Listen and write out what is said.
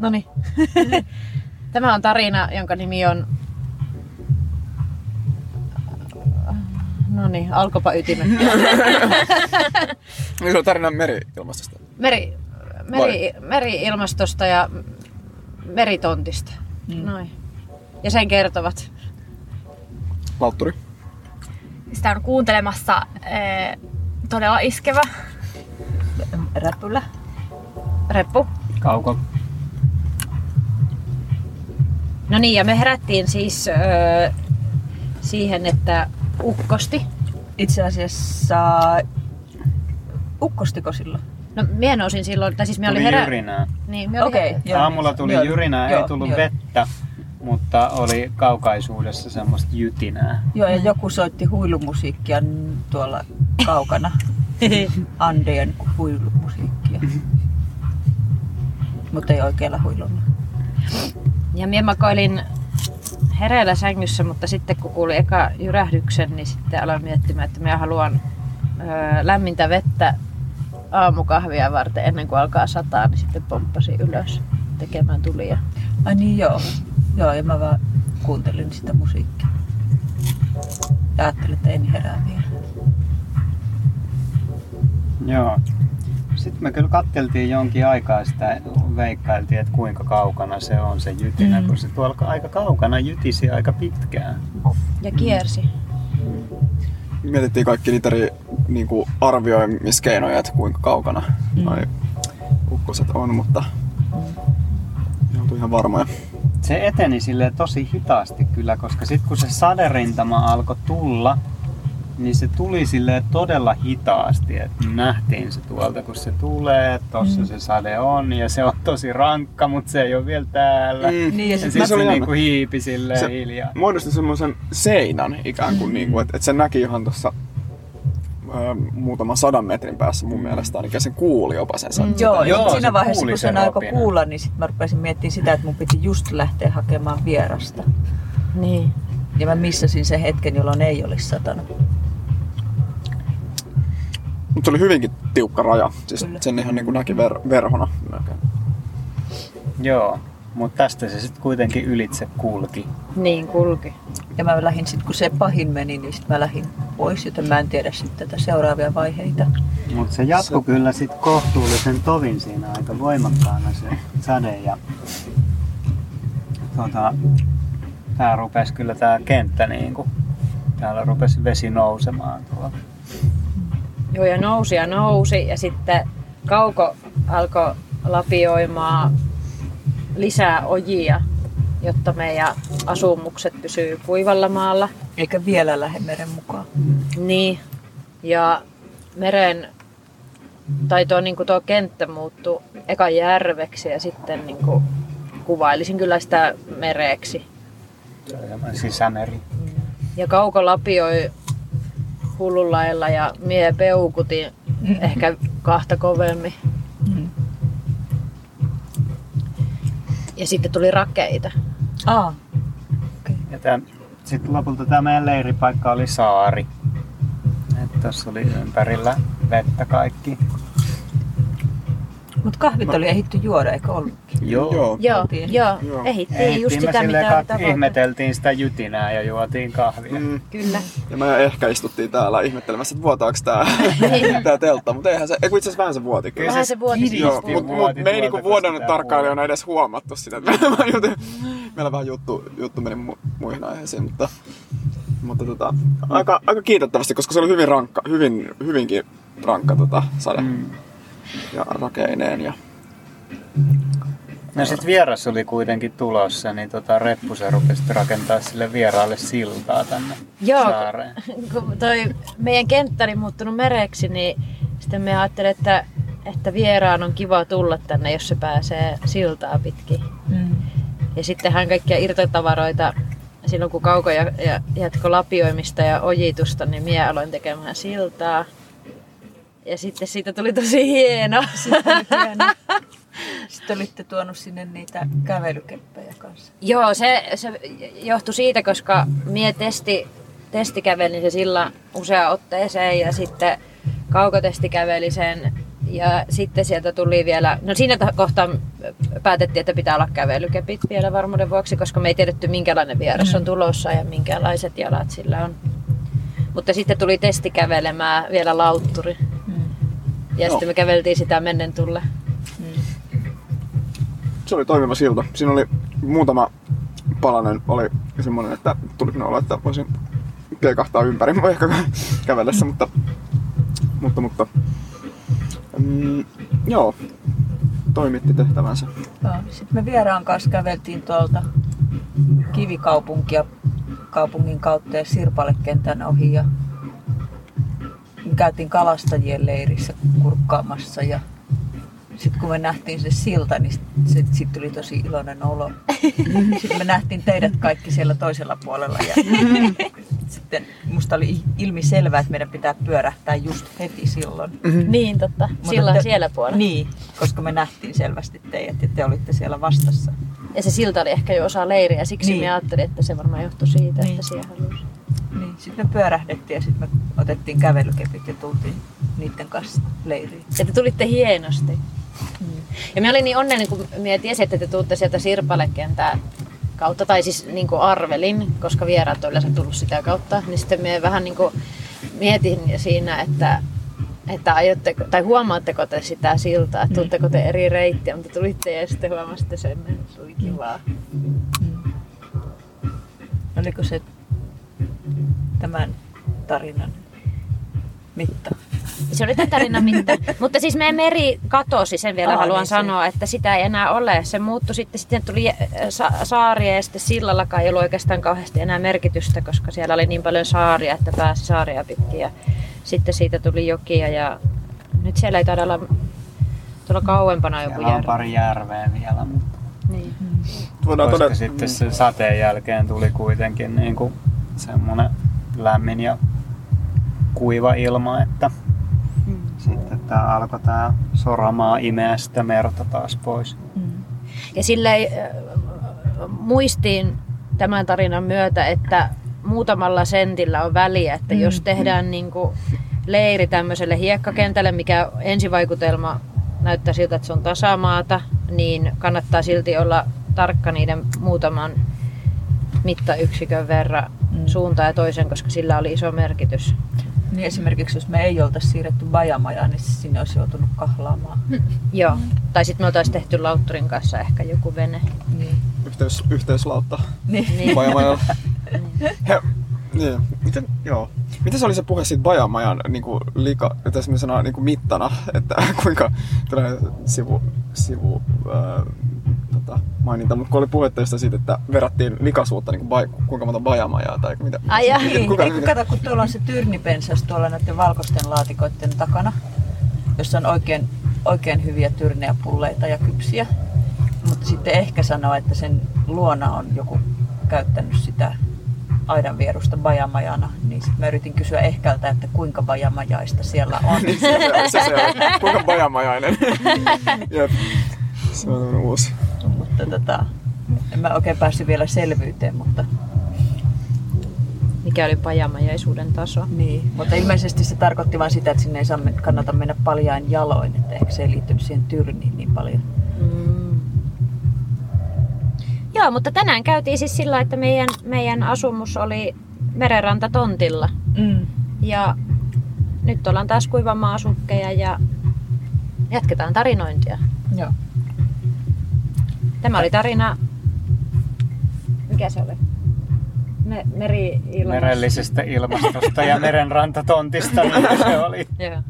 No niin. Tämä on tarina, jonka nimi on... No niin, alkopa ytimen. Niin se on tarina meri-ilmastosta. Meri, meri, meri-ilmastosta ja meritontista. Mm. Noin. Ja sen kertovat. Valtturi. Sitä on kuuntelemassa ee, todella iskevä. Räpylä. Reppu. Kauko. No niin, ja me herättiin siis öö, siihen, että ukkosti. Itse asiassa ukkostiko silloin? No minä nousin silloin, tai siis olin Tuli herä... jyrinää. Niin, minä olin Okei. herä... Joo. Aamulla tuli Joo, jyrinää, joo, ei tullut joo. vettä, mutta oli kaukaisuudessa semmoista jytinää. Joo, ja joku soitti huilumusiikkia tuolla kaukana. Andeen huilumusiikkia. Mutta ei oikealla huilulla. Ja minä makoilin hereillä sängyssä, mutta sitten kun kuuli eka jyrähdyksen, niin sitten aloin miettimään, että minä haluan öö, lämmintä vettä aamukahvia varten ennen kuin alkaa sataa, niin sitten pomppasin ylös tekemään tulia. Ai niin joo. Joo, ja mä vaan kuuntelin sitä musiikkia. Ja ajattelin, että en herää vielä. Joo. Sitten me kyllä katteltiin jonkin aikaa sitä, veikkailtiin, että kuinka kaukana se on se jytinä, Mm. kun se tuolla aika kaukana jytisi aika pitkään. Ja kiersi. Mietittiin kaikki niitä eri niin kuin arvioimiskeinoja, että kuinka kaukana Mm. noi ukkoset on, mutta ei oltu ihan varmoja. Se eteni sille tosi hitaasti kyllä, koska sitten kun se saderintama alkoi tulla, niin se tuli sille todella hitaasti, että nähtiin se tuolta, kun se tulee, tossa Mm. se sade on ja se on tosi rankka, mutta se ei ole vielä täällä. Mm. Niin, ja Ja mä- se oli niinku hiipi silleen Se- hiljaa. Muodosti semmoisen seinän ikään kuin, niin kuin että, että se näki ihan tuossa muutaman sadan metrin päässä mun mielestä ainakin, sen kuuli jopa sen Mm, joo, Joo, siinä se vaiheessa, kun sen alkoi kuulla, niin sitten mä rupesin miettimään sitä, että mun piti just lähteä hakemaan vierasta. Niin. Ja mä missasin sen hetken, jolloin ei olisi satanut. Mutta se oli hyvinkin tiukka raja. Siis Kyllä. sen ihan niin kuin näki ver- verhona. melkein. Joo, mutta tästä se sitten kuitenkin ylitse kulki. Niin kulki. Ja mä lähdin sitten, kun se pahin meni, niin sitten mä lähdin pois, joten mä en tiedä sitten tätä seuraavia vaiheita. Mutta se jatkui kyllä sit kohtuullisen tovin siinä aika voimakkaana se sade ja tota, tää rupesi kyllä tää kenttä niinku, täällä rupesi vesi nousemaan tuolla. Joo, ja nousi ja nousi. Ja sitten Kauko alkoi lapioimaan lisää ojia, jotta meidän asumukset pysyy kuivalla maalla. Eikä vielä lähde meren mukaan. Niin. Ja meren, tai tuo, niin tuo kenttä muuttui eka järveksi ja sitten niin kuin, kuvailisin kyllä sitä mereksi. Semmoinen sisämeri. Ja Kauko lapioi hullun lailla ja mie peukutin ehkä kahta kovemmin. Mm. Ja sitten tuli rakeita. Aa, Ja tää, sitten lopulta tämä meidän leiripaikka oli saari. Että tässä oli ympärillä vettä kaikki. Mutta kahvit oli ehditty juoda, eikö ollutkin? Joo. Joo. Joo, joo, Joo. ehittiin Ehtiin just sitä, mitä kat- ihmeteltiin sitä jytinää ja juotiin kahvia. Mm. Kyllä. Ja me ehkä istuttiin täällä ihmettelemässä, että vuotaako tää, Niin. tää teltta, mutta eihän se, ei kun itse asiassa vähän se vuoti kyllä. Vähän se vuoti Joo, siis. mutta mut, vuoti me ei niinku tää tarkkailijana edes huomattu sitä. meillä vähän juttu, juttu meni mu, muihin aiheisiin, mutta, mutta tota, aika, aika kiitettävästi, koska se oli hyvin rankka, hyvin, hyvinkin rankka tota, sade Mm. Ja rakeineen. Ja, No sit vieras oli kuitenkin tulossa, niin tota Reppusen rupesi rakentaa sille vieraalle siltaa tänne Joo, saareen. kun toi meidän kenttä oli muuttunut mereksi, niin sitten me ajattelin, että, että vieraan on kiva tulla tänne, jos se pääsee siltaa pitkin. Mm. Ja sittenhän kaikkia irtotavaroita, silloin kun Kauko ja, ja jatko lapioimista ja ojitusta, niin minä aloin tekemään siltaa. Ja sitten siitä tuli tosi hieno. Sitten olitte tuonut sinne niitä kävelykeppejä kanssa. Joo, se, se johtui siitä, koska mie testi, testikävelin se sillä usea otteeseen ja sitten kaukotesti käveli sen Ja sitten sieltä tuli vielä, no siinä ta- kohtaa päätettiin, että pitää olla kävelykepit vielä varmuuden vuoksi, koska me ei tiedetty minkälainen vieras on tulossa ja minkälaiset jalat sillä on. Mutta sitten tuli testi kävelemään vielä lautturi. Mm. Ja Joo. sitten me käveltiin sitä mennen tulle. Se oli toimiva silta. Siinä oli muutama palanen oli semmoinen, että tuli olo, että voisin keikahtaa ympäri mua ehkä kävellessä, mutta, mutta, mutta mm, joo, toimitti tehtävänsä. Sitten me vieraan kanssa käveltiin tuolta kivikaupunkia kaupungin kautta ja Sirpalekentän ohi ja käytiin kalastajien leirissä kurkkaamassa ja sitten kun me nähtiin se silta, niin sitten sit tuli tosi iloinen olo. Sitten me nähtiin teidät kaikki siellä toisella puolella ja sitten musta oli ilmi selvää, että meidän pitää pyörähtää just heti silloin. Niin totta, Mutta silloin te- siellä puolella. Niin, koska me nähtiin selvästi teidät ja te olitte siellä vastassa. Ja se silta oli ehkä jo osa leiriä, siksi Niin. me ajattelin, että se varmaan johtui siitä, Niin. että siihen halusi. Niin, sitten me pyörähdettiin ja sitten me otettiin kävelykepit ja tultiin niiden kanssa leiriin. Ja te tulitte hienosti. Mm. Ja mä olin niin onnellinen, kun mä tiesin, että te tuutte sieltä Sirpalekentää kautta, tai siis niin kuin arvelin, koska vieraat on yleensä tullut sitä kautta, niin sitten mä vähän niin kuin mietin siinä, että, että aiotteko, tai huomaatteko te sitä siltaa, että tuutteko te eri reittiä, mutta tulitte ja sitten huomasitte sen, että se oli kivaa. Mm. Oliko se tämän tarinan mitta? Se oli tämän tarinan mitta. Mutta siis meidän meri katosi, sen vielä Aa, haluan niin se- sanoa, että sitä ei enää ole. Se muuttui sitten, sitten tuli äh, sa- saaria ja sitten sillallakaan ei ollut oikeastaan kauheasti enää merkitystä, koska siellä oli niin paljon saaria, että pääsi saaria pitkin. Ja sitten siitä tuli jokia ja nyt siellä ei taida olla tuolla kauempana joku Siellä on pari järveä vielä, mutta Niin. Voidaan koska todeta, sitten se sateen jälkeen tuli kuitenkin niin kuin semmoinen lämmin ja kuiva ilma, että Mm. sitten tää alkoi tää soramaa imeä sitä merta taas pois. Mm. Ja sillä ei, äh, muistiin tämän tarinan myötä, että muutamalla sentillä on väliä, että Mm. jos tehdään niin kuin leiri tämmöiselle hiekkakentälle, mikä ensivaikutelma näyttää siltä, että se on tasamaata, niin kannattaa silti olla tarkka niiden muutaman mittayksikön verran Mm. Suuntaan ja toisen, koska sillä oli iso merkitys. Niin esimerkiksi jos me ei oltaisi siirretty Bajamajaan, niin sinne olisi joutunut kahlaamaan. Joo. Tai sitten me oltaisiin tehty lautturin kanssa ehkä joku vene. Niin. yhteys, yhteyslautta Niin. Niin. Bajamajalla. He, niin. Miten, joo. Miten se oli se puhe siitä Bajamajan niin kuin lika, me sanoo, niin kuin mittana, että kuinka tulee sivu, sivu ää, tota, maininta, mutta kun oli puhetta jostain siitä, että verrattiin likaisuutta, niin kuin bai, kuinka monta Bajamajaa tai mitä. Ai jaa. miten- Niin, kuka- eikö kato, kun tuolla on se tyrnipensas tuolla näiden valkoisten laatikoiden takana, jossa on oikein, oikein hyviä tyrneäpulleita ja kypsiä. Mutta sitten ehkä sanoa, että sen luona on joku käyttänyt sitä aidan vierusta bajamajana, niin sitten mä yritin kysyä ehkältä, että kuinka bajamajaista siellä on. se, se, se, se. Kuinka bajamajainen. Jep. Se on uusi. Mutta tota, en mä oikein päässyt vielä selvyyteen, mutta, Mikä oli pajamajaisuuden taso. niin. mutta ilmeisesti se tarkoitti vain sitä, että sinne ei saa, kannata mennä paljain jaloin, että ehkä se ei liittynyt siihen tyrniin niin paljon. Mm. Joo, mutta tänään käytiin siis sillä, että meidän, meidän asumus oli merenrantatontilla. Mm. Ja nyt ollaan taas kuivamaa asukkeja ja jatketaan tarinointia. Joo. Tämä oli tarina... Mikä se oli? Me, meri Merellisestä ilmastosta ja merenrantatontista, niin se oli. Joo.